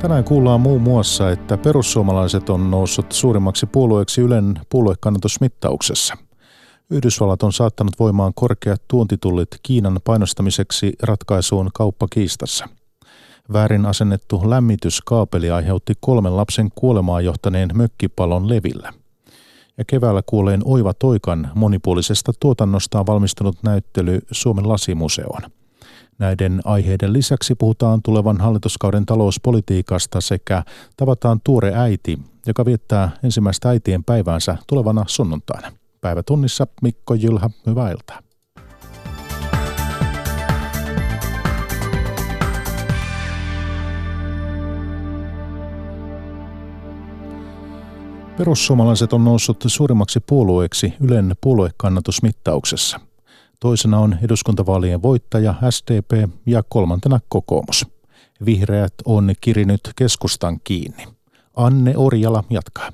Tänään kuullaan muun muassa, että perussuomalaiset on noussut suurimmaksi puolueeksi Ylen puoluekannatusmittauksessa. Yhdysvallat on saattanut voimaan korkeat tuontitullit Kiinan painostamiseksi ratkaisuun kauppakiistassa. Väärin asennettu lämmityskaapeli aiheutti kolmen lapsen kuolemaa johtaneen mökkipalon levillä. Ja keväällä kuolleen Oiva Toikan monipuolisesta tuotannostaan valmistunut näyttely Suomen lasimuseoon – Näiden aiheiden lisäksi puhutaan tulevan hallituskauden talouspolitiikasta sekä tavataan tuore äiti, joka viettää ensimmäistä äitien päiväänsä tulevana sunnuntaina. Päivätunnissa Mikko Jylhä, hyvää iltaa. Perussuomalaiset on noussut suurimmaksi puolueeksi Ylen puoluekannatusmittauksessa – Toisena on eduskuntavaalien voittaja SDP ja kolmantena kokoomus. Vihreät on kirinyt keskustan kiinni. Anne Orjala jatkaa.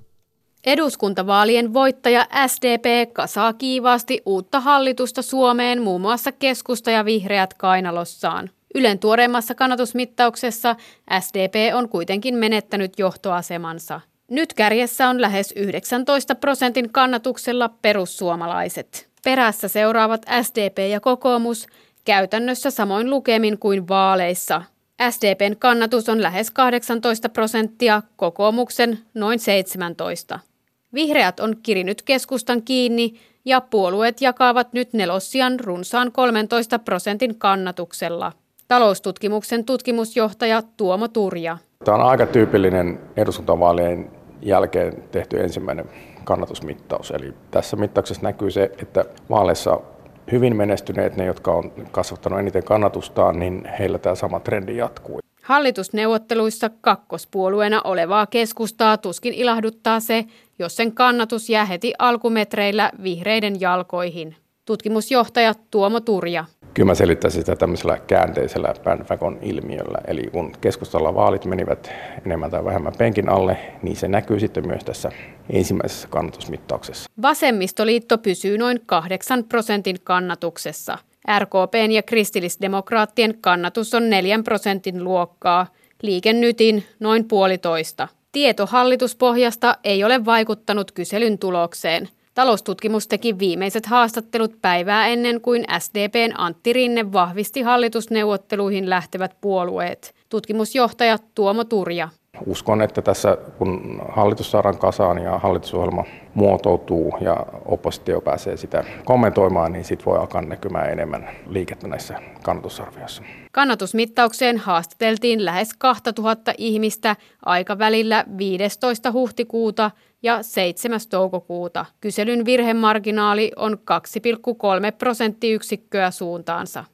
Eduskuntavaalien voittaja SDP kasaa kiivaasti uutta hallitusta Suomeen muun muassa keskusta ja vihreät kainalossaan. Ylen tuoreimmassa kannatusmittauksessa SDP on kuitenkin menettänyt johtoasemansa. Nyt kärjessä on lähes 19 prosentin kannatuksella perussuomalaiset. Perässä seuraavat SDP ja kokoomus, käytännössä samoin lukemin kuin vaaleissa. SDPn kannatus on lähes 18 prosenttia, kokoomuksen noin 17. Vihreät on kirinyt keskustan kiinni ja puolueet jakavat nyt nelossian runsaan 13 prosentin kannatuksella. Taloustutkimuksen tutkimusjohtaja Tuomo Turja. Tämä on aika tyypillinen eduskuntavaalien jälkeen tehty ensimmäinen kannatusmittaus. Eli tässä mittauksessa näkyy se, että vaaleissa hyvin menestyneet, ne jotka on kasvattanut eniten kannatustaan, niin heillä tämä sama trendi jatkuu. Hallitusneuvotteluissa kakkospuolueena olevaa keskustaa tuskin ilahduttaa se, jos sen kannatus jää heti alkumetreillä vihreiden jalkoihin. Tutkimusjohtaja Tuomo Turja. Kyllä mä selittäisin sitä tämmöisellä käänteisellä bandwagon ilmiöllä. Eli kun keskustalla vaalit menivät enemmän tai vähemmän penkin alle, niin se näkyy sitten myös tässä ensimmäisessä kannatusmittauksessa. Vasemmistoliitto pysyy noin 8 prosentin kannatuksessa. RKPn ja kristillisdemokraattien kannatus on 4 prosentin luokkaa, liikennytin noin puolitoista. Tieto hallituspohjasta ei ole vaikuttanut kyselyn tulokseen. Taloustutkimus teki viimeiset haastattelut päivää ennen kuin SDPn Antti Rinne vahvisti hallitusneuvotteluihin lähtevät puolueet. Tutkimusjohtaja Tuomo Turja. Uskon, että tässä kun hallitus saadaan kasaan ja hallitusohjelma muotoutuu ja oppositio pääsee sitä kommentoimaan, niin sitten voi alkaa näkymään enemmän liikettä näissä kannatusarvioissa. Kannatusmittaukseen haastateltiin lähes 2000 ihmistä aikavälillä 15. huhtikuuta ja 7. toukokuuta. Kyselyn virhemarginaali on 2,3 prosenttiyksikköä suuntaansa.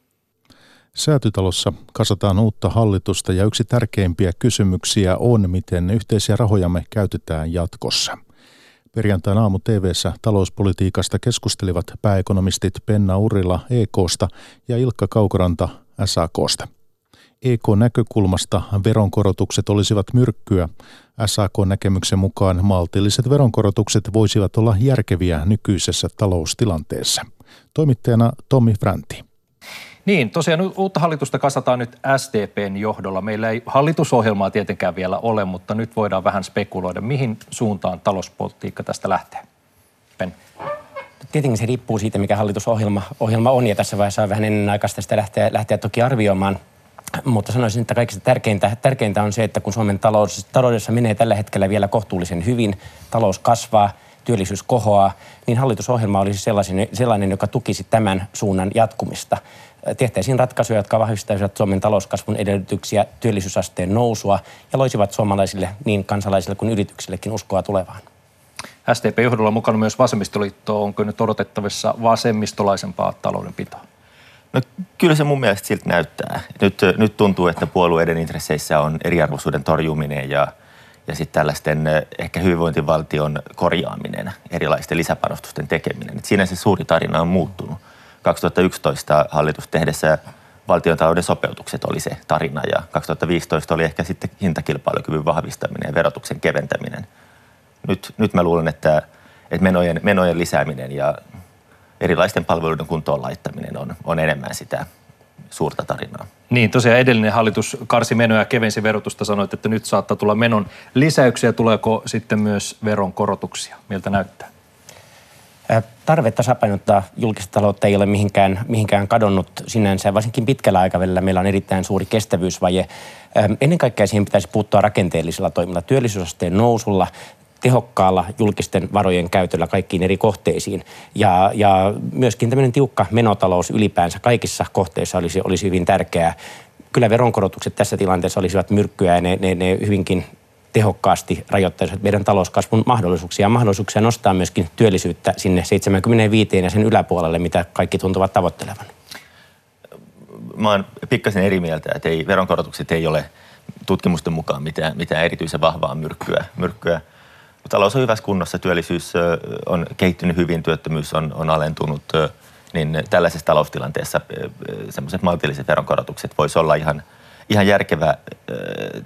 Säätytalossa kasataan uutta hallitusta ja yksi tärkeimpiä kysymyksiä on, miten yhteisiä rahojamme käytetään jatkossa. Perjantain aamu TVssä talouspolitiikasta keskustelivat pääekonomistit Penna Urila EKsta ja Ilkka Kaukoranta SAKsta. EK-näkökulmasta veronkorotukset olisivat myrkkyä. SAK-näkemyksen mukaan maltilliset veronkorotukset voisivat olla järkeviä nykyisessä taloustilanteessa. Toimittajana Tommi Franti. Niin, tosiaan uutta hallitusta kasataan nyt SDPn johdolla. Meillä ei hallitusohjelmaa tietenkään vielä ole, mutta nyt voidaan vähän spekuloida, mihin suuntaan talouspolitiikka tästä lähtee. Ben. Tietenkin se riippuu siitä, mikä hallitusohjelma ohjelma on, ja tässä vaiheessa on vähän ennenaikaista sitä lähteä, lähteä toki arvioimaan. Mutta sanoisin, että kaikista tärkeintä, tärkeintä on se, että kun Suomen talous, taloudessa menee tällä hetkellä vielä kohtuullisen hyvin, talous kasvaa, työllisyys kohoaa, niin hallitusohjelma olisi sellainen, sellainen joka tukisi tämän suunnan jatkumista tehtäisiin ratkaisuja, jotka vahvistaisivat Suomen talouskasvun edellytyksiä, työllisyysasteen nousua ja loisivat suomalaisille niin kansalaisille kuin yrityksillekin uskoa tulevaan. SDP-johdolla mukana myös vasemmistoliitto. Onko nyt odotettavissa vasemmistolaisempaa taloudenpitoa? No, kyllä se mun mielestä siltä näyttää. Nyt, nyt tuntuu, että puolueiden intresseissä on eriarvoisuuden torjuminen ja, ja sitten tällaisten ehkä hyvinvointivaltion korjaaminen, erilaisten lisäpanostusten tekeminen. Et siinä se suuri tarina on muuttunut. 2011 hallitus tehdessä valtiontalouden sopeutukset oli se tarina ja 2015 oli ehkä sitten hintakilpailukyvyn vahvistaminen ja verotuksen keventäminen. Nyt, nyt mä luulen, että, että menojen, menojen lisääminen ja erilaisten palveluiden kuntoon laittaminen on, on enemmän sitä suurta tarinaa. Niin, tosiaan edellinen hallitus karsi menoja ja kevensi verotusta, sanoit, että nyt saattaa tulla menon lisäyksiä. Tuleeko sitten myös veron korotuksia? Miltä näyttää? Tarve tasapainottaa julkista taloutta ei ole mihinkään, mihinkään kadonnut sinänsä. Varsinkin pitkällä aikavälillä meillä on erittäin suuri kestävyysvaje. Ennen kaikkea siihen pitäisi puuttua rakenteellisilla toimilla, työllisyysasteen nousulla, tehokkaalla julkisten varojen käytöllä kaikkiin eri kohteisiin. Ja, ja myöskin tämmöinen tiukka menotalous ylipäänsä kaikissa kohteissa olisi, olisi hyvin tärkeää. Kyllä veronkorotukset tässä tilanteessa olisivat myrkkyä ja ne, ne, ne hyvinkin tehokkaasti rajoittaisivat meidän talouskasvun mahdollisuuksia. Mahdollisuuksia nostaa myöskin työllisyyttä sinne 75 ja sen yläpuolelle, mitä kaikki tuntuvat tavoittelevan. Mä oon pikkasen eri mieltä, että ei, veronkorotukset ei ole tutkimusten mukaan mitään, mitään erityisen vahvaa myrkkyä. myrkkyä. Talous on hyvässä kunnossa, työllisyys on kehittynyt hyvin, työttömyys on, on alentunut, niin tällaisessa taloustilanteessa semmoiset maltilliset veronkorotukset voisi olla ihan – ihan järkevä,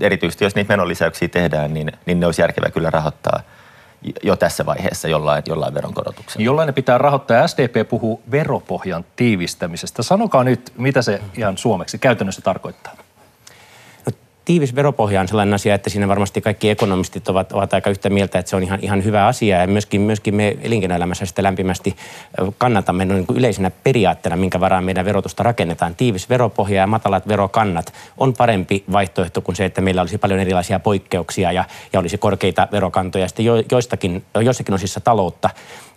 erityisesti jos niitä menolisäyksiä tehdään, niin, niin ne olisi järkevä kyllä rahoittaa jo tässä vaiheessa jollain, jollain veronkorotuksella. Jollain ne pitää rahoittaa. SDP puhuu veropohjan tiivistämisestä. Sanokaa nyt, mitä se ihan suomeksi käytännössä tarkoittaa tiivis veropohja on sellainen asia, että siinä varmasti kaikki ekonomistit ovat, ovat aika yhtä mieltä, että se on ihan, ihan hyvä asia. Ja myöskin, myöskin me elinkeinoelämässä sitä lämpimästi kannatamme niin kuin yleisenä periaatteena, minkä varaan meidän verotusta rakennetaan. Tiivis veropohja ja matalat verokannat on parempi vaihtoehto kuin se, että meillä olisi paljon erilaisia poikkeuksia ja, ja olisi korkeita verokantoja sitten jo, joistakin, joissakin osissa taloutta.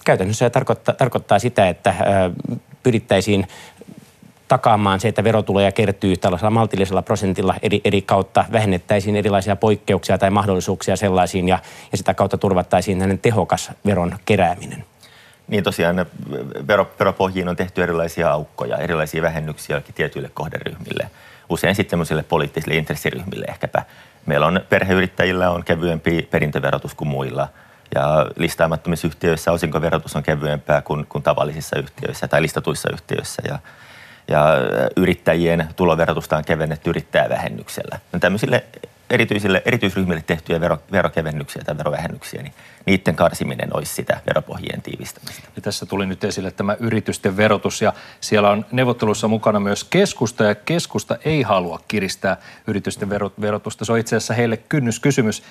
Käytännössä se tarkoittaa, tarkoittaa sitä, että pyrittäisiin takaamaan se, että verotuloja kertyy tällaisella maltillisella prosentilla eri, eri kautta, vähennettäisiin erilaisia poikkeuksia tai mahdollisuuksia sellaisiin ja, ja sitä kautta turvattaisiin näiden tehokas veron kerääminen. Niin tosiaan vero, veropohjiin on tehty erilaisia aukkoja, erilaisia vähennyksiä tietyille kohderyhmille. Usein sitten sellaisille poliittisille intressiryhmille ehkäpä. Meillä on perheyrittäjillä on kevyempi perintöverotus kuin muilla – ja listaamattomissa yhtiöissä osinkoverotus on kevyempää kuin, kuin tavallisissa yhtiöissä tai listatuissa yhtiöissä. Ja ja yrittäjien tuloverotusta on kevennetty yrittäjävähennyksellä. No tämmöisille erityisille, erityisryhmille tehtyjä vero, verokevennyksiä tai verovähennyksiä, niin niiden karsiminen olisi sitä veropohjien tiivistämistä. Ja tässä tuli nyt esille tämä yritysten verotus ja siellä on neuvottelussa mukana myös keskusta ja keskusta ei halua kiristää yritysten verotusta. Se on itse asiassa heille kynnyskysymys.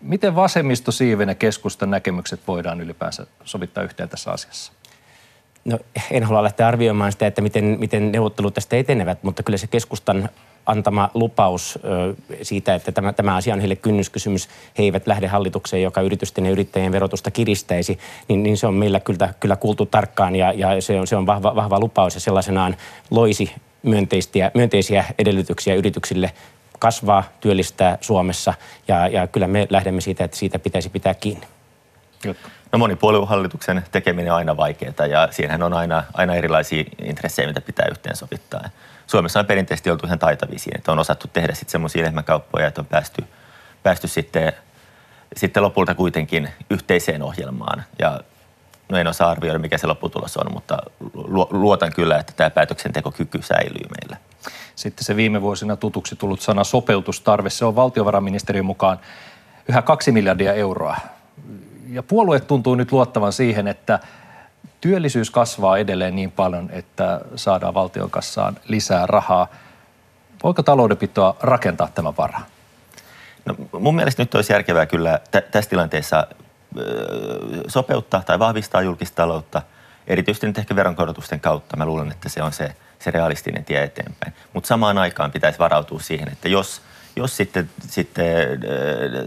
Miten vasemmisto siiven ja keskustan näkemykset voidaan ylipäänsä sovittaa yhteen tässä asiassa? No en halua lähteä arvioimaan sitä, että miten, miten neuvottelut tästä etenevät, mutta kyllä se keskustan antama lupaus ö, siitä, että tämä, tämä asia on heille kynnyskysymys, he eivät lähde hallitukseen, joka yritysten ja yrittäjien verotusta kiristäisi, niin, niin se on meillä kyllä, kyllä kuultu tarkkaan ja, ja se on, se on vahva, vahva lupaus ja sellaisenaan loisi myönteisiä, myönteisiä edellytyksiä yrityksille kasvaa, työllistää Suomessa ja, ja kyllä me lähdemme siitä, että siitä pitäisi pitää kiinni. Jotka. No monipuoluehallituksen tekeminen on aina vaikeaa ja siinähän on aina, aina erilaisia intressejä, mitä pitää yhteensovittaa. Suomessa on perinteisesti oltu ihan taitavia siinä, että on osattu tehdä sitten semmoisia lehmäkauppoja, että on päästy, päästy sitten, sitten lopulta kuitenkin yhteiseen ohjelmaan. Ja no en osaa arvioida, mikä se lopputulos on, mutta luotan kyllä, että tämä päätöksentekokyky säilyy meillä. Sitten se viime vuosina tutuksi tullut sana sopeutustarve, se on valtiovarainministeriön mukaan yhä kaksi miljardia euroa ja puolue tuntuu nyt luottavan siihen, että työllisyys kasvaa edelleen niin paljon, että saadaan valtion kassaan lisää rahaa. Voiko taloudenpitoa rakentaa tämän varaa? No, mun mielestä nyt olisi järkevää kyllä t- tässä tilanteessa sopeuttaa tai vahvistaa julkista taloutta, erityisesti nyt ehkä veronkorotusten kautta. Mä luulen, että se on se, se realistinen tie eteenpäin. Mutta samaan aikaan pitäisi varautua siihen, että jos, jos sitten, sitten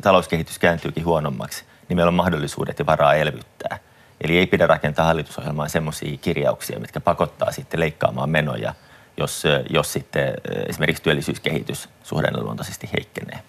talouskehitys kääntyykin huonommaksi, niin meillä on mahdollisuudet ja varaa elvyttää. Eli ei pidä rakentaa hallitusohjelmaan semmoisia kirjauksia, mitkä pakottaa sitten leikkaamaan menoja, jos, jos sitten esimerkiksi työllisyyskehitys suhdanneluontoisesti heikkenee.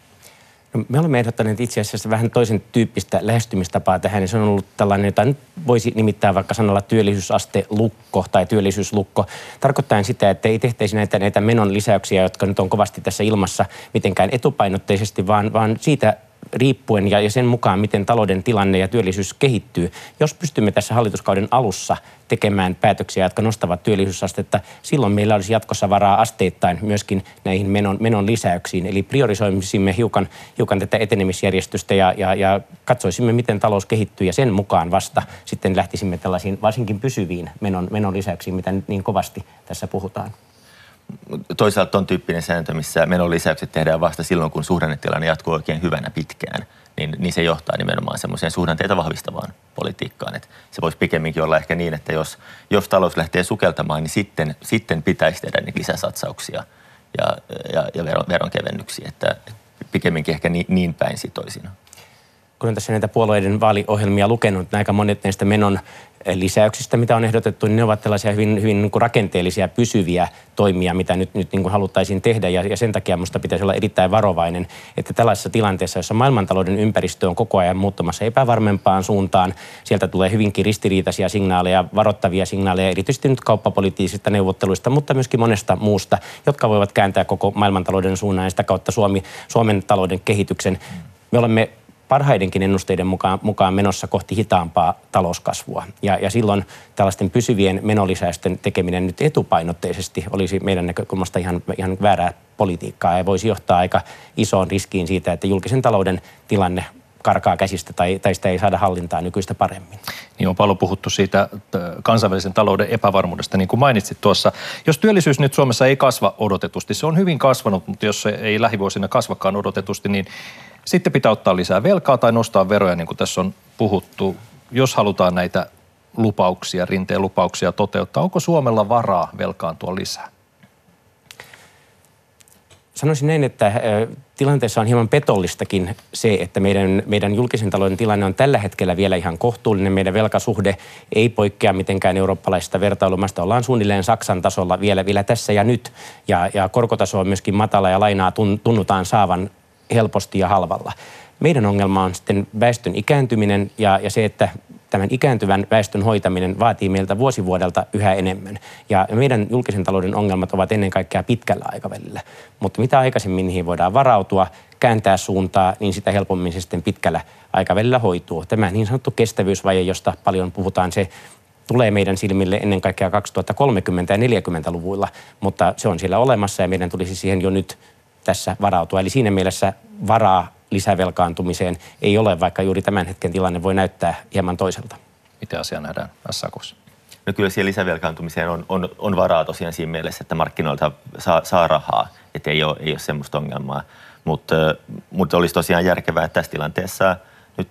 No, me olemme ehdottaneet itse asiassa vähän toisen tyyppistä lähestymistapaa tähän. Ja se on ollut tällainen, jota nyt voisi nimittää vaikka sanalla työllisyysaste-lukko tai työllisyyslukko. Tarkoittaen sitä, että ei tehtäisi näitä, näitä menon lisäyksiä, jotka nyt on kovasti tässä ilmassa mitenkään etupainotteisesti, vaan, vaan siitä riippuen ja, sen mukaan, miten talouden tilanne ja työllisyys kehittyy. Jos pystymme tässä hallituskauden alussa tekemään päätöksiä, jotka nostavat työllisyysastetta, silloin meillä olisi jatkossa varaa asteittain myöskin näihin menon, menon lisäyksiin. Eli priorisoimisimme hiukan, hiukan tätä etenemisjärjestystä ja, ja, ja katsoisimme, miten talous kehittyy ja sen mukaan vasta sitten lähtisimme tällaisiin varsinkin pysyviin menon, menon lisäyksiin, mitä nyt niin kovasti tässä puhutaan. Toisaalta on tyyppinen sääntö, missä menolisäykset tehdään vasta silloin, kun suhdannetilanne jatkuu oikein hyvänä pitkään, niin, niin se johtaa nimenomaan semmoiseen suhdanteita vahvistavaan politiikkaan. Et se voisi pikemminkin olla ehkä niin, että jos, jos talous lähtee sukeltamaan, niin sitten, sitten pitäisi tehdä niitä lisäsatsauksia ja, ja, ja veron, veronkevennyksiä, että pikemminkin ehkä niin, niin päin sitoisina kun on tässä näitä puolueiden vaaliohjelmia lukenut, niin aika monet näistä menon lisäyksistä, mitä on ehdotettu, niin ne ovat tällaisia hyvin, hyvin niin kuin rakenteellisia, pysyviä toimia, mitä nyt, nyt niin kuin haluttaisiin tehdä. Ja, ja sen takia minusta pitäisi olla erittäin varovainen, että tällaisessa tilanteessa, jossa maailmantalouden ympäristö on koko ajan muuttumassa epävarmempaan suuntaan, sieltä tulee hyvinkin ristiriitaisia signaaleja, varoittavia signaaleja, erityisesti nyt kauppapoliittisista neuvotteluista, mutta myöskin monesta muusta, jotka voivat kääntää koko maailmantalouden suunnan ja sitä kautta Suomi, Suomen talouden kehityksen. Me olemme parhaidenkin ennusteiden mukaan, mukaan menossa kohti hitaampaa talouskasvua. Ja, ja silloin tällaisten pysyvien menolisäysten tekeminen nyt etupainotteisesti olisi meidän näkökulmasta ihan, ihan väärää politiikkaa ja voisi johtaa aika isoon riskiin siitä, että julkisen talouden tilanne karkaa käsistä tai, tai sitä ei saada hallintaa nykyistä paremmin. Niin on paljon puhuttu siitä kansainvälisen talouden epävarmuudesta, niin kuin mainitsit tuossa. Jos työllisyys nyt Suomessa ei kasva odotetusti, se on hyvin kasvanut, mutta jos se ei lähivuosina kasvakaan odotetusti, niin sitten pitää ottaa lisää velkaa tai nostaa veroja, niin kuin tässä on puhuttu. Jos halutaan näitä lupauksia, rinteen lupauksia toteuttaa, onko Suomella varaa velkaantua lisää? Sanoisin näin, että tilanteessa on hieman petollistakin se, että meidän, meidän julkisen talouden tilanne on tällä hetkellä vielä ihan kohtuullinen. Meidän velkasuhde ei poikkea mitenkään eurooppalaisesta vertailumasta. Ollaan suunnilleen Saksan tasolla vielä, vielä tässä ja nyt. Ja, ja korkotaso on myöskin matala ja lainaa tunnutaan saavan helposti ja halvalla. Meidän ongelma on sitten väestön ikääntyminen ja, ja se, että tämän ikääntyvän väestön hoitaminen vaatii meiltä vuosivuodelta yhä enemmän. Ja meidän julkisen talouden ongelmat ovat ennen kaikkea pitkällä aikavälillä. Mutta mitä aikaisemmin niihin voidaan varautua, kääntää suuntaa, niin sitä helpommin se sitten pitkällä aikavälillä hoituu. Tämä niin sanottu kestävyysvaje, josta paljon puhutaan, se tulee meidän silmille ennen kaikkea 2030- ja 40-luvuilla, mutta se on siellä olemassa ja meidän tulisi siihen jo nyt tässä varautua. Eli siinä mielessä varaa lisävelkaantumiseen ei ole, vaikka juuri tämän hetken tilanne voi näyttää hieman toiselta. Miten asia nähdään SAKossa? No kyllä siihen lisävelkaantumiseen on, on, on varaa tosiaan siinä mielessä, että markkinoilta saa, saa rahaa, että ei ole, ei ole semmoista ongelmaa. Mutta, mutta olisi tosiaan järkevää, että tässä tilanteessa nyt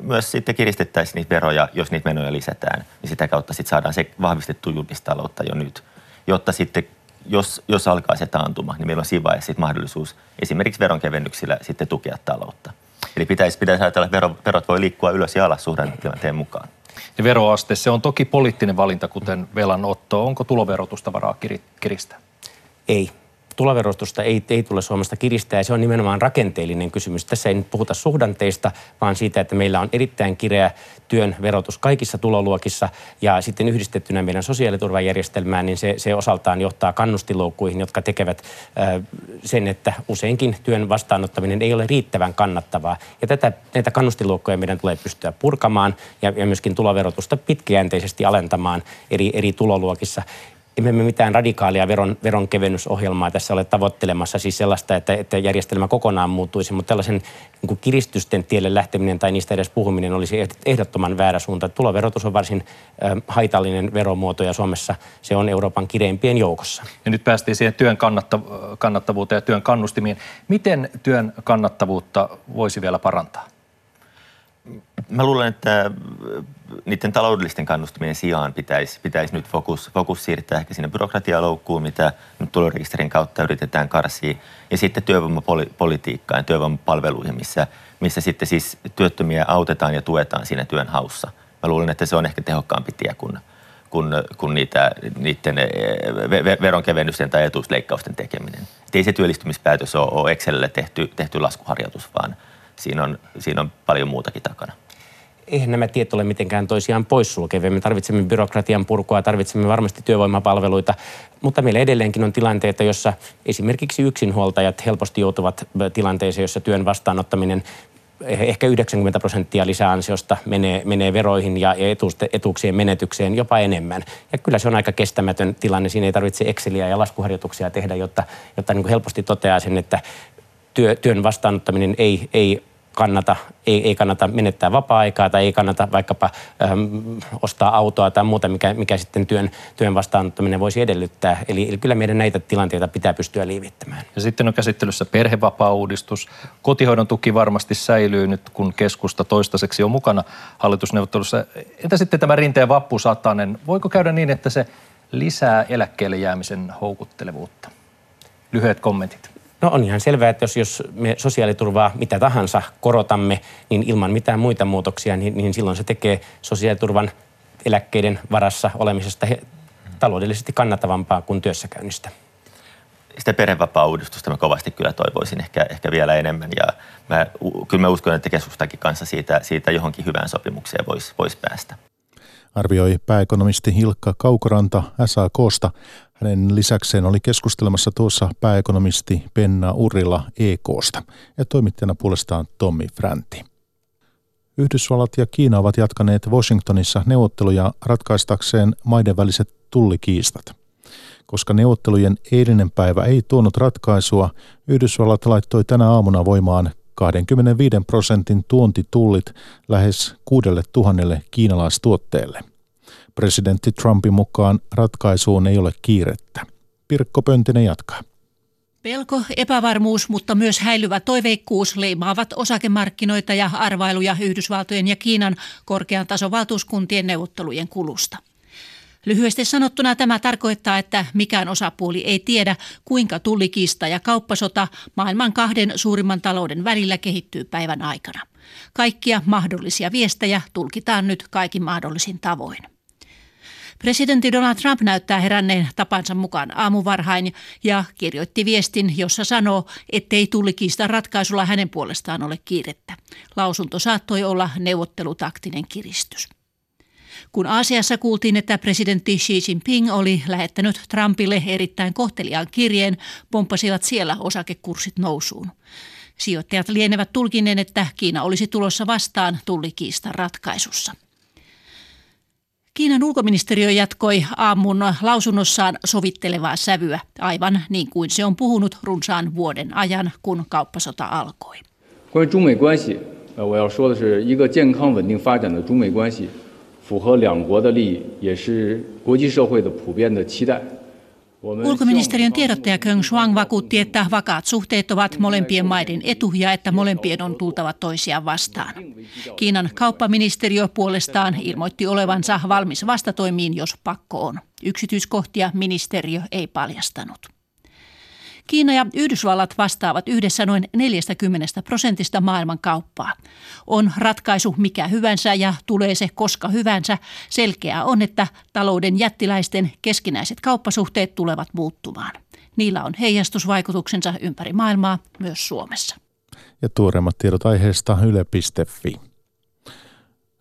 myös sitten kiristettäisiin niitä veroja, jos niitä menoja lisätään, niin sitä kautta sitten saadaan se vahvistettu julkistaloutta jo nyt, jotta sitten jos, jos alkaa se taantuma, niin meillä on siinä vaiheessa mahdollisuus esimerkiksi veronkevennyksillä sitten tukea taloutta. Eli pitäisi, pitäisi ajatella, että verot, verot voi liikkua ylös ja alas suhdannetilanteen mukaan. Ja veroaste, se on toki poliittinen valinta, kuten velanotto. Onko tuloverotusta varaa kiristää? Ei tuloverotusta ei, ei tule Suomesta kiristää se on nimenomaan rakenteellinen kysymys. Tässä ei nyt puhuta suhdanteista, vaan siitä, että meillä on erittäin kireä työn verotus kaikissa tuloluokissa ja sitten yhdistettynä meidän sosiaaliturvajärjestelmään, niin se, se osaltaan johtaa kannustiloukkuihin, jotka tekevät äh, sen, että useinkin työn vastaanottaminen ei ole riittävän kannattavaa. Ja tätä, näitä kannustiloukkuja meidän tulee pystyä purkamaan ja, ja myöskin tuloverotusta pitkäjänteisesti alentamaan eri, eri tuloluokissa emme me mitään radikaalia veron, veronkevennysohjelmaa tässä ole tavoittelemassa, siis sellaista, että, että järjestelmä kokonaan muuttuisi, mutta tällaisen niin kuin kiristysten tielle lähteminen tai niistä edes puhuminen olisi ehdottoman väärä suunta. Tuloverotus on varsin äh, haitallinen veromuoto ja Suomessa se on Euroopan kireimpien joukossa. Ja nyt päästiin siihen työn kannattavuuteen ja työn kannustimiin. Miten työn kannattavuutta voisi vielä parantaa? Mä luulen, että niiden taloudellisten kannustumien sijaan pitäisi, pitäisi nyt fokus, fokus siirtää ehkä sinne byrokratialoukkuun, mitä nyt tulorekisterin kautta yritetään karsia, ja sitten työvoimapolitiikkaan ja työvoimapalveluihin, missä, missä sitten siis työttömiä autetaan ja tuetaan siinä työn haussa. Mä luulen, että se on ehkä tehokkaampi tie kuin, kuin, kuin niitä, niiden veronkevennysten tai etuusleikkausten tekeminen. Et ei se työllistymispäätös ole, ole Excelille tehty, tehty laskuharjoitus, vaan siinä on, siinä on paljon muutakin takana eihän nämä tiet ole mitenkään toisiaan poissulkevia. Me tarvitsemme byrokratian purkua, tarvitsemme varmasti työvoimapalveluita, mutta meillä edelleenkin on tilanteita, jossa esimerkiksi yksinhuoltajat helposti joutuvat tilanteeseen, jossa työn vastaanottaminen ehkä 90 prosenttia lisäansiosta menee, menee veroihin ja etuuksien menetykseen jopa enemmän. Ja kyllä se on aika kestämätön tilanne. Siinä ei tarvitse Exceliä ja laskuharjoituksia tehdä, jotta, jotta niin kuin helposti toteaa sen, että työ, työn vastaanottaminen ei, ei kannata, ei, ei kannata menettää vapaa-aikaa tai ei kannata vaikkapa äm, ostaa autoa tai muuta, mikä, mikä sitten työn, työn vastaanottaminen voisi edellyttää. Eli, eli kyllä meidän näitä tilanteita pitää pystyä liivittämään. Ja sitten on käsittelyssä perhevapaa-uudistus. Kotihoidon tuki varmasti säilyy nyt, kun keskusta toistaiseksi on mukana hallitusneuvottelussa. Entä sitten tämä rinteen vappusatanen? Voiko käydä niin, että se lisää eläkkeelle jäämisen houkuttelevuutta? Lyhyet kommentit. No on ihan selvää, että jos, jos me sosiaaliturvaa mitä tahansa korotamme, niin ilman mitään muita muutoksia, niin, niin silloin se tekee sosiaaliturvan eläkkeiden varassa olemisesta he, taloudellisesti kannattavampaa kuin työssäkäynnistä. Sitä perhevapaa-uudistusta mä kovasti kyllä toivoisin ehkä, ehkä vielä enemmän ja mä, kyllä mä uskon, että keskustakin kanssa siitä, siitä johonkin hyvään sopimukseen voisi vois päästä arvioi pääekonomisti Hilkka Kaukoranta SAKsta. Hänen lisäkseen oli keskustelemassa tuossa pääekonomisti Penna Urilla EKsta ja toimittajana puolestaan Tommi Fränti. Yhdysvallat ja Kiina ovat jatkaneet Washingtonissa neuvotteluja ratkaistakseen maiden väliset tullikiistat. Koska neuvottelujen eilinen päivä ei tuonut ratkaisua, Yhdysvallat laittoi tänä aamuna voimaan 25 prosentin tuontitullit lähes kuudelle tuhannelle kiinalaistuotteelle. Presidentti Trumpin mukaan ratkaisuun ei ole kiirettä. Pirkko Pöntinen jatkaa. Pelko, epävarmuus, mutta myös häilyvä toiveikkuus leimaavat osakemarkkinoita ja arvailuja Yhdysvaltojen ja Kiinan korkean tason valtuuskuntien neuvottelujen kulusta. Lyhyesti sanottuna tämä tarkoittaa, että mikään osapuoli ei tiedä, kuinka tullikiista ja kauppasota maailman kahden suurimman talouden välillä kehittyy päivän aikana. Kaikkia mahdollisia viestejä tulkitaan nyt kaikin mahdollisin tavoin. Presidentti Donald Trump näyttää heränneen tapansa mukaan aamuvarhain ja kirjoitti viestin, jossa sanoo, ettei tullikiista ratkaisulla hänen puolestaan ole kiirettä. Lausunto saattoi olla neuvottelutaktinen kiristys. Kun Aasiassa kuultiin, että presidentti Xi Jinping oli lähettänyt Trumpille erittäin kohteliaan kirjeen, pomppasivat siellä osakekurssit nousuun. Sijoittajat lienevät tulkinneen, että Kiina olisi tulossa vastaan tullikiistan ratkaisussa. Kiinan ulkoministeriö jatkoi aamun lausunnossaan sovittelevaa sävyä, aivan niin kuin se on puhunut runsaan vuoden ajan, kun kauppasota alkoi. 关于中美关系，呃，我要说的是一个健康稳定发展的中美关系符合两国的利益，也是国际社会的普遍的期待。 Ulkoministeriön tiedottaja Keng Shuang vakuutti, että vakaat suhteet ovat molempien maiden etu ja että molempien on tultava toisiaan vastaan. Kiinan kauppaministeriö puolestaan ilmoitti olevansa valmis vastatoimiin, jos pakko on. Yksityiskohtia ministeriö ei paljastanut. Kiina ja Yhdysvallat vastaavat yhdessä noin 40 prosentista maailman kauppaa. On ratkaisu mikä hyvänsä ja tulee se koska hyvänsä. Selkeää on, että talouden jättiläisten keskinäiset kauppasuhteet tulevat muuttumaan. Niillä on heijastusvaikutuksensa ympäri maailmaa, myös Suomessa. Ja tuoreimmat tiedot aiheesta yle.fi.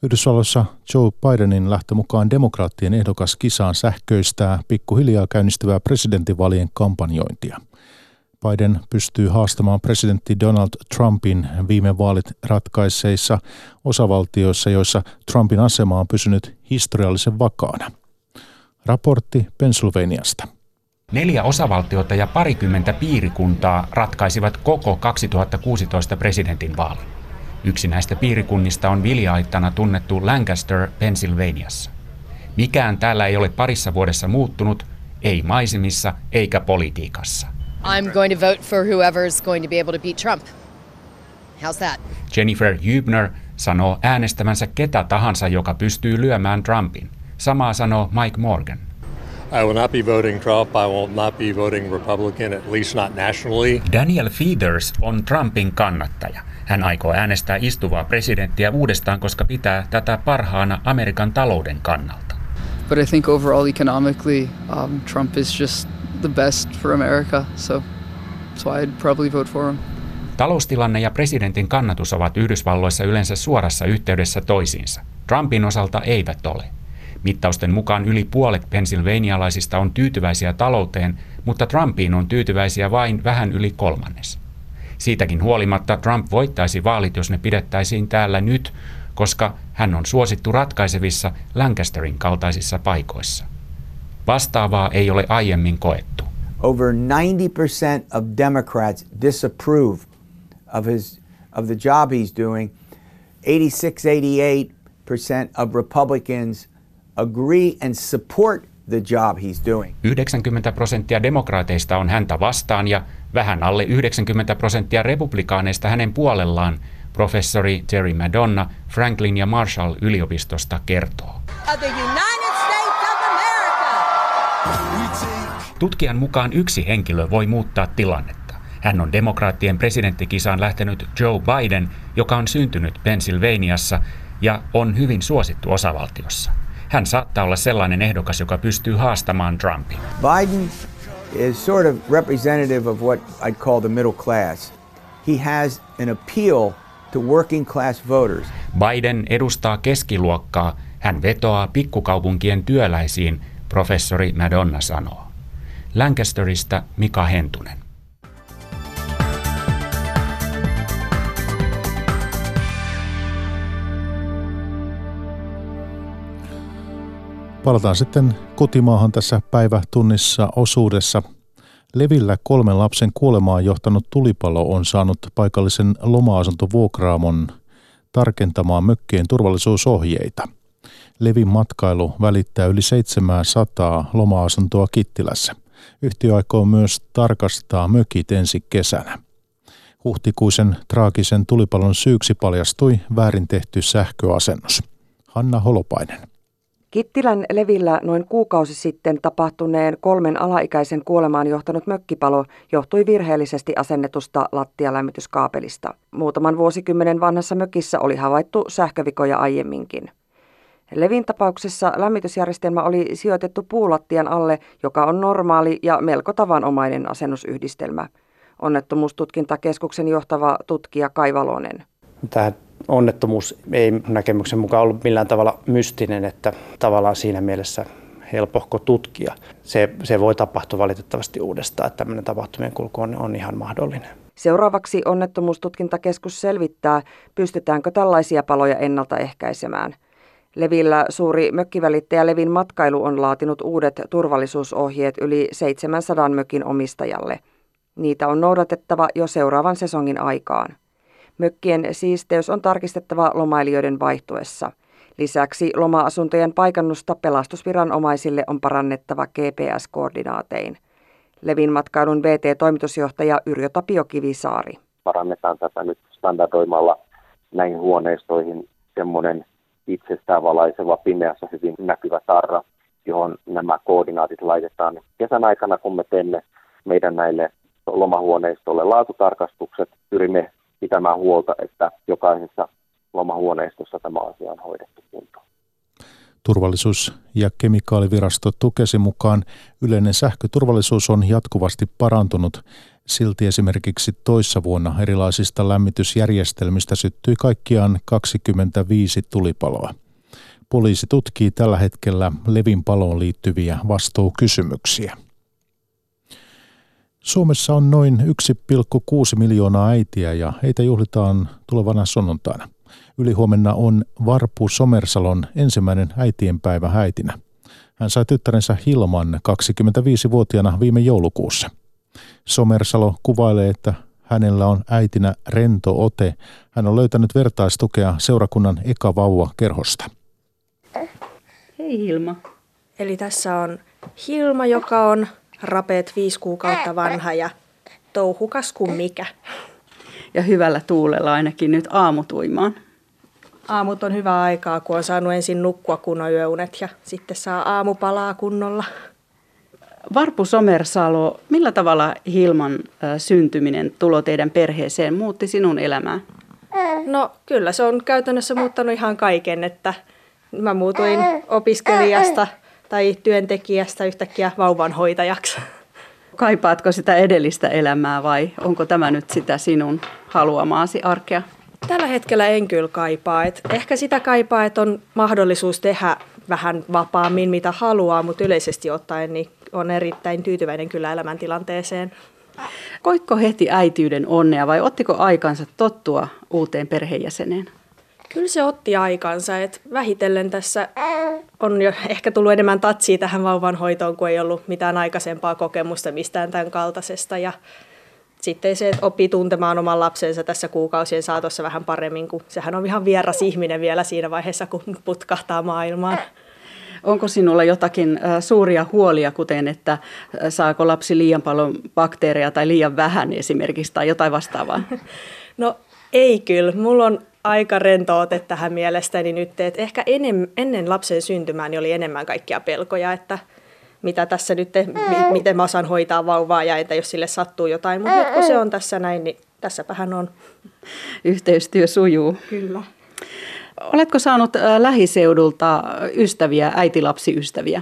Yhdysvalloissa Joe Bidenin lähtö mukaan demokraattien ehdokas kisaan sähköistää pikkuhiljaa käynnistyvää presidentinvalien kampanjointia – Biden pystyy haastamaan presidentti Donald Trumpin viime vaalit ratkaisseissa osavaltioissa, joissa Trumpin asema on pysynyt historiallisen vakaana. Raportti Pennsylvaniasta. Neljä osavaltiota ja parikymmentä piirikuntaa ratkaisivat koko 2016 presidentin vaali. Yksi näistä piirikunnista on viljaaittana tunnettu Lancaster, Pennsylvaniassa. Mikään täällä ei ole parissa vuodessa muuttunut, ei maisemissa eikä politiikassa – I'm going to vote for whoever's going to be able to beat Trump. How's that? Jennifer Hübner sanoo äänestämänsä ketä tahansa, joka pystyy lyömään Trumpin. Samaa sanoo Mike Morgan. I will not be voting Trump. I will not be voting Republican, at least not nationally. Daniel Feathers on Trumpin kannattaja. Hän aikoo äänestää istuvaa presidenttiä uudestaan, koska pitää tätä parhaana Amerikan talouden kannalta. But I think overall economically, um, Trump is just the best for America, so that's why I'd probably vote for him. Taloustilanne ja presidentin kannatus ovat Yhdysvalloissa yleensä suorassa yhteydessä toisiinsa. Trumpin osalta eivät ole. Mittausten mukaan yli puolet pennsylvanialaisista on tyytyväisiä talouteen, mutta Trumpiin on tyytyväisiä vain vähän yli kolmannes. Siitäkin huolimatta Trump voittaisi vaalit, jos ne pidettäisiin täällä nyt, koska hän on suosittu ratkaisevissa Lancasterin kaltaisissa paikoissa. Vastaavaa ei ole aiemmin koettu. Over 90% of Democrats disapprove of his of the job he's doing. 86 88% of Republicans agree and support the job he's doing. 90 prosenttia demokraateista on häntä vastaan ja vähän alle 90 prosenttia republikaaneista hänen puolellaan, professori Terry Madonna Franklin ja Marshall yliopistosta kertoo. Tutkijan mukaan yksi henkilö voi muuttaa tilannetta. Hän on demokraattien presidenttikisaan lähtenyt Joe Biden, joka on syntynyt Pennsylvaniassa ja on hyvin suosittu osavaltiossa. Hän saattaa olla sellainen ehdokas, joka pystyy haastamaan Trumpin. Biden is sort of representative of what I'd call the middle class. He has an appeal to working class voters. Biden edustaa keskiluokkaa. Hän vetoaa pikkukaupunkien työläisiin, professori Madonna sanoo. Lancasterista Mika Hentunen. Palataan sitten kotimaahan tässä päivätunnissa osuudessa. Levillä kolmen lapsen kuolemaan johtanut tulipalo on saanut paikallisen loma-asuntovuokraamon tarkentamaan mökkien turvallisuusohjeita. Levin matkailu välittää yli 700 loma-asuntoa Kittilässä. Yhtiö aikoo myös tarkastaa mökit ensi kesänä. Huhtikuisen traagisen tulipalon syyksi paljastui väärin tehty sähköasennus. Hanna Holopainen. Kittilän levillä noin kuukausi sitten tapahtuneen kolmen alaikäisen kuolemaan johtanut mökkipalo johtui virheellisesti asennetusta lattialämmityskaapelista. Muutaman vuosikymmenen vanhassa mökissä oli havaittu sähkövikoja aiemminkin. Levin tapauksessa lämmitysjärjestelmä oli sijoitettu puulattian alle, joka on normaali ja melko tavanomainen asennusyhdistelmä. Onnettomuustutkintakeskuksen johtava tutkija Kaivalonen. Tämä onnettomuus ei näkemyksen mukaan ollut millään tavalla mystinen, että tavallaan siinä mielessä helpohko tutkia. Se, se voi tapahtua valitettavasti uudestaan, että tämmöinen tapahtumien kulku on, on ihan mahdollinen. Seuraavaksi onnettomuustutkintakeskus selvittää, pystytäänkö tällaisia paloja ennaltaehkäisemään. Levillä suuri mökkivälittäjä Levin matkailu on laatinut uudet turvallisuusohjeet yli 700 mökin omistajalle. Niitä on noudatettava jo seuraavan sesongin aikaan. Mökkien siisteys on tarkistettava lomailijoiden vaihtuessa. Lisäksi loma-asuntojen paikannusta pelastusviranomaisille on parannettava GPS-koordinaatein. Levin matkailun VT-toimitusjohtaja Yrjö Tapio Kivisaari. Parannetaan tätä nyt standardoimalla näihin huoneistoihin semmoinen itsestään valaiseva pimeässä hyvin näkyvä tarra, johon nämä koordinaatit laitetaan kesän aikana, kun me teemme meidän näille lomahuoneistolle laatutarkastukset. Pyrimme pitämään huolta, että jokaisessa lomahuoneistossa tämä asia on hoidettu kuntoon. Turvallisuus- ja kemikaalivirasto tukesi mukaan yleinen sähköturvallisuus on jatkuvasti parantunut. Silti esimerkiksi toissa vuonna erilaisista lämmitysjärjestelmistä syttyi kaikkiaan 25 tulipaloa. Poliisi tutkii tällä hetkellä Levin paloon liittyviä vastuukysymyksiä. Suomessa on noin 1,6 miljoonaa äitiä ja heitä juhlitaan tulevana sunnuntaina. Ylihuomenna on Varpu Somersalon ensimmäinen äitienpäivä häitinä. Hän sai tyttärensä Hilman 25-vuotiaana viime joulukuussa. Somersalo kuvailee, että hänellä on äitinä rento ote. Hän on löytänyt vertaistukea seurakunnan Eka Vauva kerhosta. Hei Hilma. Eli tässä on Hilma, joka on rapeet viisi kuukautta vanha ja touhukas kuin mikä. Ja hyvällä tuulella ainakin nyt aamutuimaan. Aamut on hyvä aikaa, kun on saanut ensin nukkua kunnon yöunet ja sitten saa aamupalaa kunnolla. Varpu Somersalo, millä tavalla Hilman syntyminen tulo teidän perheeseen muutti sinun elämää? No kyllä se on käytännössä muuttanut ihan kaiken, että mä muutuin opiskelijasta tai työntekijästä yhtäkkiä vauvanhoitajaksi. Kaipaatko sitä edellistä elämää vai onko tämä nyt sitä sinun haluamaasi arkea? Tällä hetkellä en kyllä kaipaa. Et ehkä sitä kaipaa, että on mahdollisuus tehdä vähän vapaammin mitä haluaa, mutta yleisesti ottaen niin on erittäin tyytyväinen kyllä elämäntilanteeseen. Koitko heti äityyden onnea vai ottiko aikansa tottua uuteen perheenjäseneen? Kyllä se otti aikansa, että vähitellen tässä on jo ehkä tullut enemmän tatsia tähän vauvan hoitoon, kun ei ollut mitään aikaisempaa kokemusta mistään tämän kaltaisesta. Ja sitten se, että oppii tuntemaan oman lapsensa tässä kuukausien saatossa vähän paremmin, kun sehän on ihan vieras ihminen vielä siinä vaiheessa, kun putkahtaa maailmaan. Onko sinulla jotakin suuria huolia, kuten että saako lapsi liian paljon bakteereja tai liian vähän esimerkiksi tai jotain vastaavaa? No ei kyllä. Mulla on aika rento ote tähän mielestäni nyt, että ehkä ennen, ennen lapsen syntymää niin oli enemmän kaikkia pelkoja, että mitä tässä nyt, mi, miten mä osaan hoitaa vauvaa ja että jos sille sattuu jotain. Mutta nyt kun se on tässä näin, niin tässäpähän on. Yhteistyö sujuu. Kyllä. Oletko saanut lähiseudulta ystäviä, äitilapsiystäviä?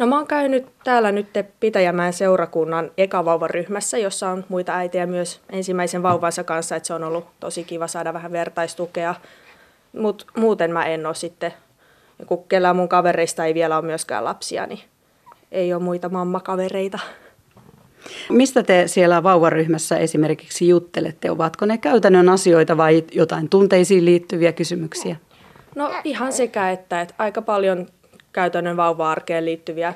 No mä oon käynyt täällä nyt Pitäjämäen seurakunnan ekavauvaryhmässä, jossa on muita äitiä myös ensimmäisen vauvansa kanssa, että se on ollut tosi kiva saada vähän vertaistukea. Mutta muuten mä en ole sitten, kun kellään mun kavereista ei vielä ole myöskään lapsia, niin ei ole muita mammakavereita. Mistä te siellä vauvaryhmässä esimerkiksi juttelette? Ovatko ne käytännön asioita vai jotain tunteisiin liittyviä kysymyksiä? No ihan sekä että, että aika paljon käytännön vauva-arkeen liittyviä.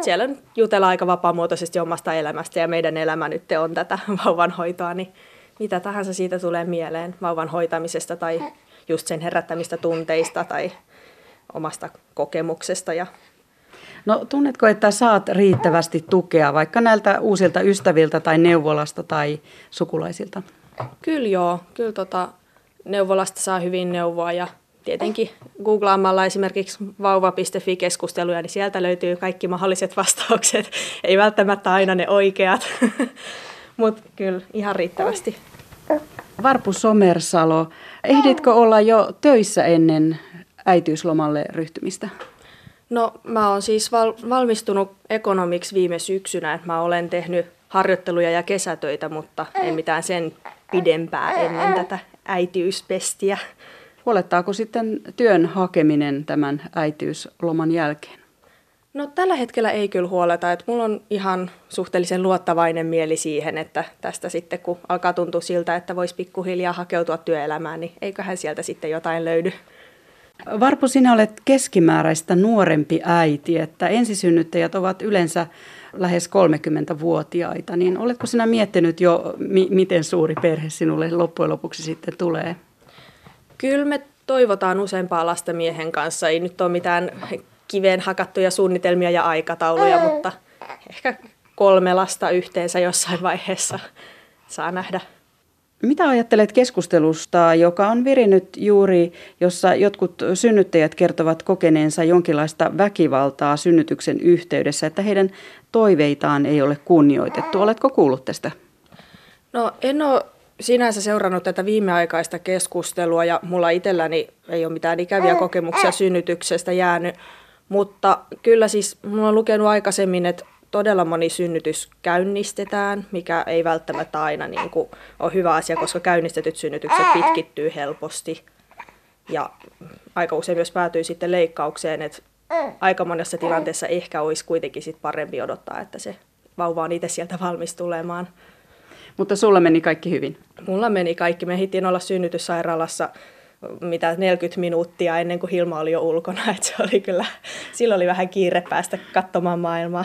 Siellä jutellaan aika vapaamuotoisesti omasta elämästä ja meidän elämä nyt on tätä vauvan hoitoa, niin mitä tahansa siitä tulee mieleen vauvan hoitamisesta tai just sen herättämistä tunteista tai omasta kokemuksesta ja No tunnetko, että saat riittävästi tukea vaikka näiltä uusilta ystäviltä tai neuvolasta tai sukulaisilta? Kyllä joo, kyllä tota, neuvolasta saa hyvin neuvoa ja tietenkin googlaamalla esimerkiksi vauva.fi-keskusteluja, niin sieltä löytyy kaikki mahdolliset vastaukset. Ei välttämättä aina ne oikeat, mutta kyllä ihan riittävästi. Varpu Somersalo, ehditkö olla jo töissä ennen äitiyslomalle ryhtymistä? No mä oon siis val- valmistunut ekonomiksi viime syksynä. Mä olen tehnyt harjoitteluja ja kesätöitä, mutta en mitään sen pidempää ennen tätä äitiyspestiä. Huolettaako sitten työn hakeminen tämän äitiysloman jälkeen? No tällä hetkellä ei kyllä huoleta, että mulla on ihan suhteellisen luottavainen mieli siihen, että tästä sitten kun alkaa tuntua siltä, että voisi pikkuhiljaa hakeutua työelämään, niin eiköhän sieltä sitten jotain löydy. Varpu, sinä olet keskimääräistä nuorempi äiti, että ensisynnyttäjät ovat yleensä lähes 30-vuotiaita, niin oletko sinä miettinyt jo, mi- miten suuri perhe sinulle loppujen lopuksi sitten tulee? Kyllä me toivotaan useampaa lasta miehen kanssa. Ei nyt ole mitään kiveen hakattuja suunnitelmia ja aikatauluja, mutta ehkä kolme lasta yhteensä jossain vaiheessa saa nähdä. Mitä ajattelet keskustelusta, joka on virinnyt juuri, jossa jotkut synnyttäjät kertovat kokeneensa jonkinlaista väkivaltaa synnytyksen yhteydessä, että heidän toiveitaan ei ole kunnioitettu. Oletko kuullut tästä? No en ole sinänsä seurannut tätä viimeaikaista keskustelua ja mulla itselläni ei ole mitään ikäviä kokemuksia synnytyksestä jäänyt, mutta kyllä siis mulla on lukenut aikaisemmin, että todella moni synnytys käynnistetään, mikä ei välttämättä aina niin kuin ole hyvä asia, koska käynnistetyt synnytykset pitkittyy helposti. Ja aika usein myös päätyy sitten leikkaukseen, että aika monessa tilanteessa ehkä olisi kuitenkin sit parempi odottaa, että se vauva on itse sieltä valmis tulemaan. Mutta sulla meni kaikki hyvin? Mulla meni kaikki. Me hittiin olla synnytyssairaalassa mitä 40 minuuttia ennen kuin Hilma oli jo ulkona. Että se oli kyllä, silloin oli vähän kiire päästä katsomaan maailmaa.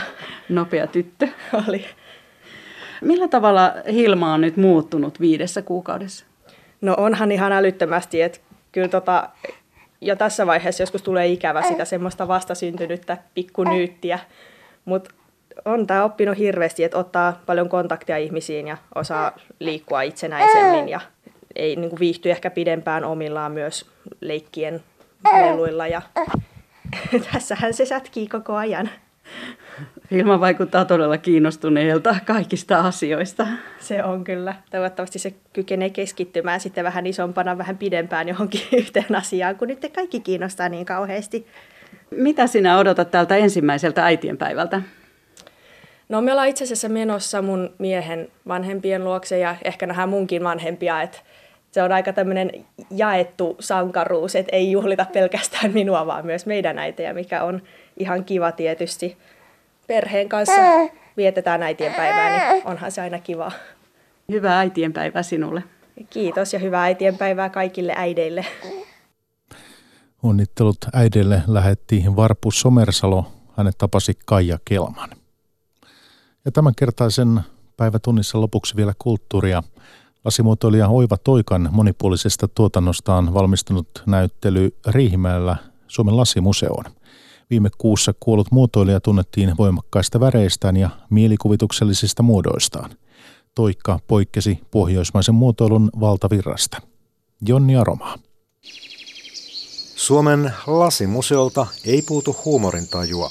Nopea tyttö. Oli. Millä tavalla Hilma on nyt muuttunut viidessä kuukaudessa? No onhan ihan älyttömästi, että kyllä tota, jo tässä vaiheessa joskus tulee ikävä sitä semmoista vastasyntynyttä pikkunyyttiä, mutta on tämä oppinut hirveästi, että ottaa paljon kontaktia ihmisiin ja osaa liikkua itsenäisemmin ja ei niin kuin viihty ehkä pidempään omillaan myös leikkien leluilla ja tässähän se sätkii koko ajan. Ilma vaikuttaa todella kiinnostuneelta kaikista asioista. Se on kyllä. Toivottavasti se kykenee keskittymään sitten vähän isompana, vähän pidempään johonkin yhteen asiaan, kun nyt kaikki kiinnostaa niin kauheasti. Mitä sinä odotat tältä ensimmäiseltä äitienpäivältä? No me ollaan itse asiassa menossa mun miehen vanhempien luokse ja ehkä nähdään munkin vanhempia, että se on aika tämmöinen jaettu sankaruus, että ei juhlita pelkästään minua, vaan myös meidän äitejä, mikä on ihan kiva tietysti. Perheen kanssa vietetään äitienpäivää, niin onhan se aina kiva. Hyvää äitienpäivää sinulle. Kiitos ja hyvää äitienpäivää kaikille äideille. Onnittelut äidille lähetti Varpu Somersalo. Hänet tapasi Kaija Kelman. Ja tämänkertaisen Päivätunnissa lopuksi vielä kulttuuria. Lasimuotoilija Oiva Toikan monipuolisesta tuotannostaan valmistunut näyttely Riihimäellä Suomen lasimuseoon. Viime kuussa kuollut muotoilija tunnettiin voimakkaista väreistään ja mielikuvituksellisista muodoistaan. Toikka poikkesi pohjoismaisen muotoilun valtavirrasta. Jonni Aromaa. Suomen lasimuseolta ei puutu huumorintajua.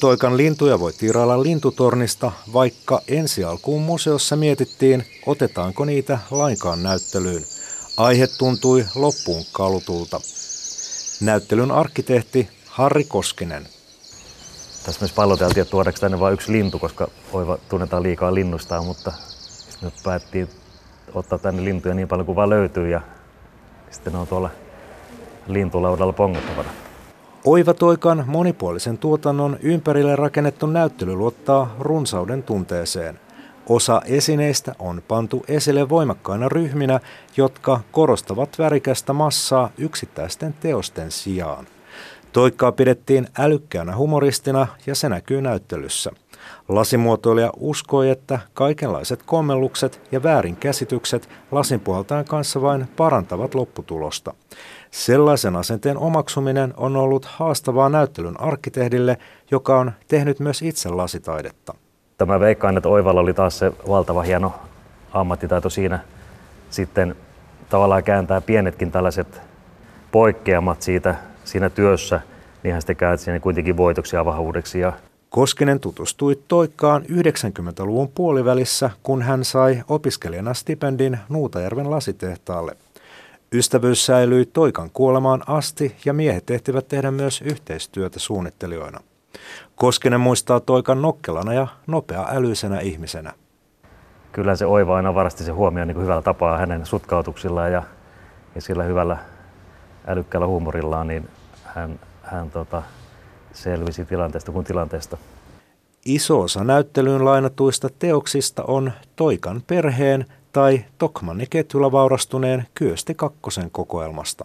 Toikan lintuja voi tirailla lintutornista, vaikka ensi alkuun museossa mietittiin, otetaanko niitä lainkaan näyttelyyn. Aihe tuntui loppuun kalutulta. Näyttelyn arkkitehti Harri Koskinen. Tässä myös palloteltiin, että tuodaanko tänne vain yksi lintu, koska Oiva tunnetaan liikaa linnustaan, mutta nyt päättiin ottaa tänne lintuja niin paljon kuin vaan löytyy ja sitten ne on tuolla lintulaudalla pongottavana. Oiva Toikan monipuolisen tuotannon ympärille rakennettu näyttely luottaa runsauden tunteeseen. Osa esineistä on pantu esille voimakkaina ryhminä, jotka korostavat värikästä massaa yksittäisten teosten sijaan. Toikkaa pidettiin älykkäänä humoristina ja se näkyy näyttelyssä. Lasimuotoilija uskoi, että kaikenlaiset kommellukset ja väärinkäsitykset lasinpuhaltajan kanssa vain parantavat lopputulosta. Sellaisen asenteen omaksuminen on ollut haastavaa näyttelyn arkkitehdille, joka on tehnyt myös itse lasitaidetta. Tämä veikkaan, että Oivalla oli taas se valtava hieno ammattitaito siinä sitten tavallaan kääntää pienetkin tällaiset poikkeamat siitä siinä työssä, niin hän sitten käänsi siinä kuitenkin voitoksi ja vahvuudeksi. Ja Koskinen tutustui Toikkaan 90-luvun puolivälissä, kun hän sai opiskelijana stipendin Nuutajärven lasitehtaalle. Ystävyys säilyi Toikan kuolemaan asti ja miehet ehtivät tehdä myös yhteistyötä suunnittelijoina. Koskinen muistaa Toikan nokkelana ja nopea älyisenä ihmisenä. Kyllä se Oiva aina varasti se huomioon niin hyvällä tapaa hänen sutkautuksillaan ja, ja sillä hyvällä älykkäällä huumorillaan, niin hän, hän tota, selvisi tilanteesta kuin tilanteesta. Iso osa näyttelyyn lainatuista teoksista on Toikan perheen tai Tokmanni ketjulla vaurastuneen Kyösti kakkosen kokoelmasta.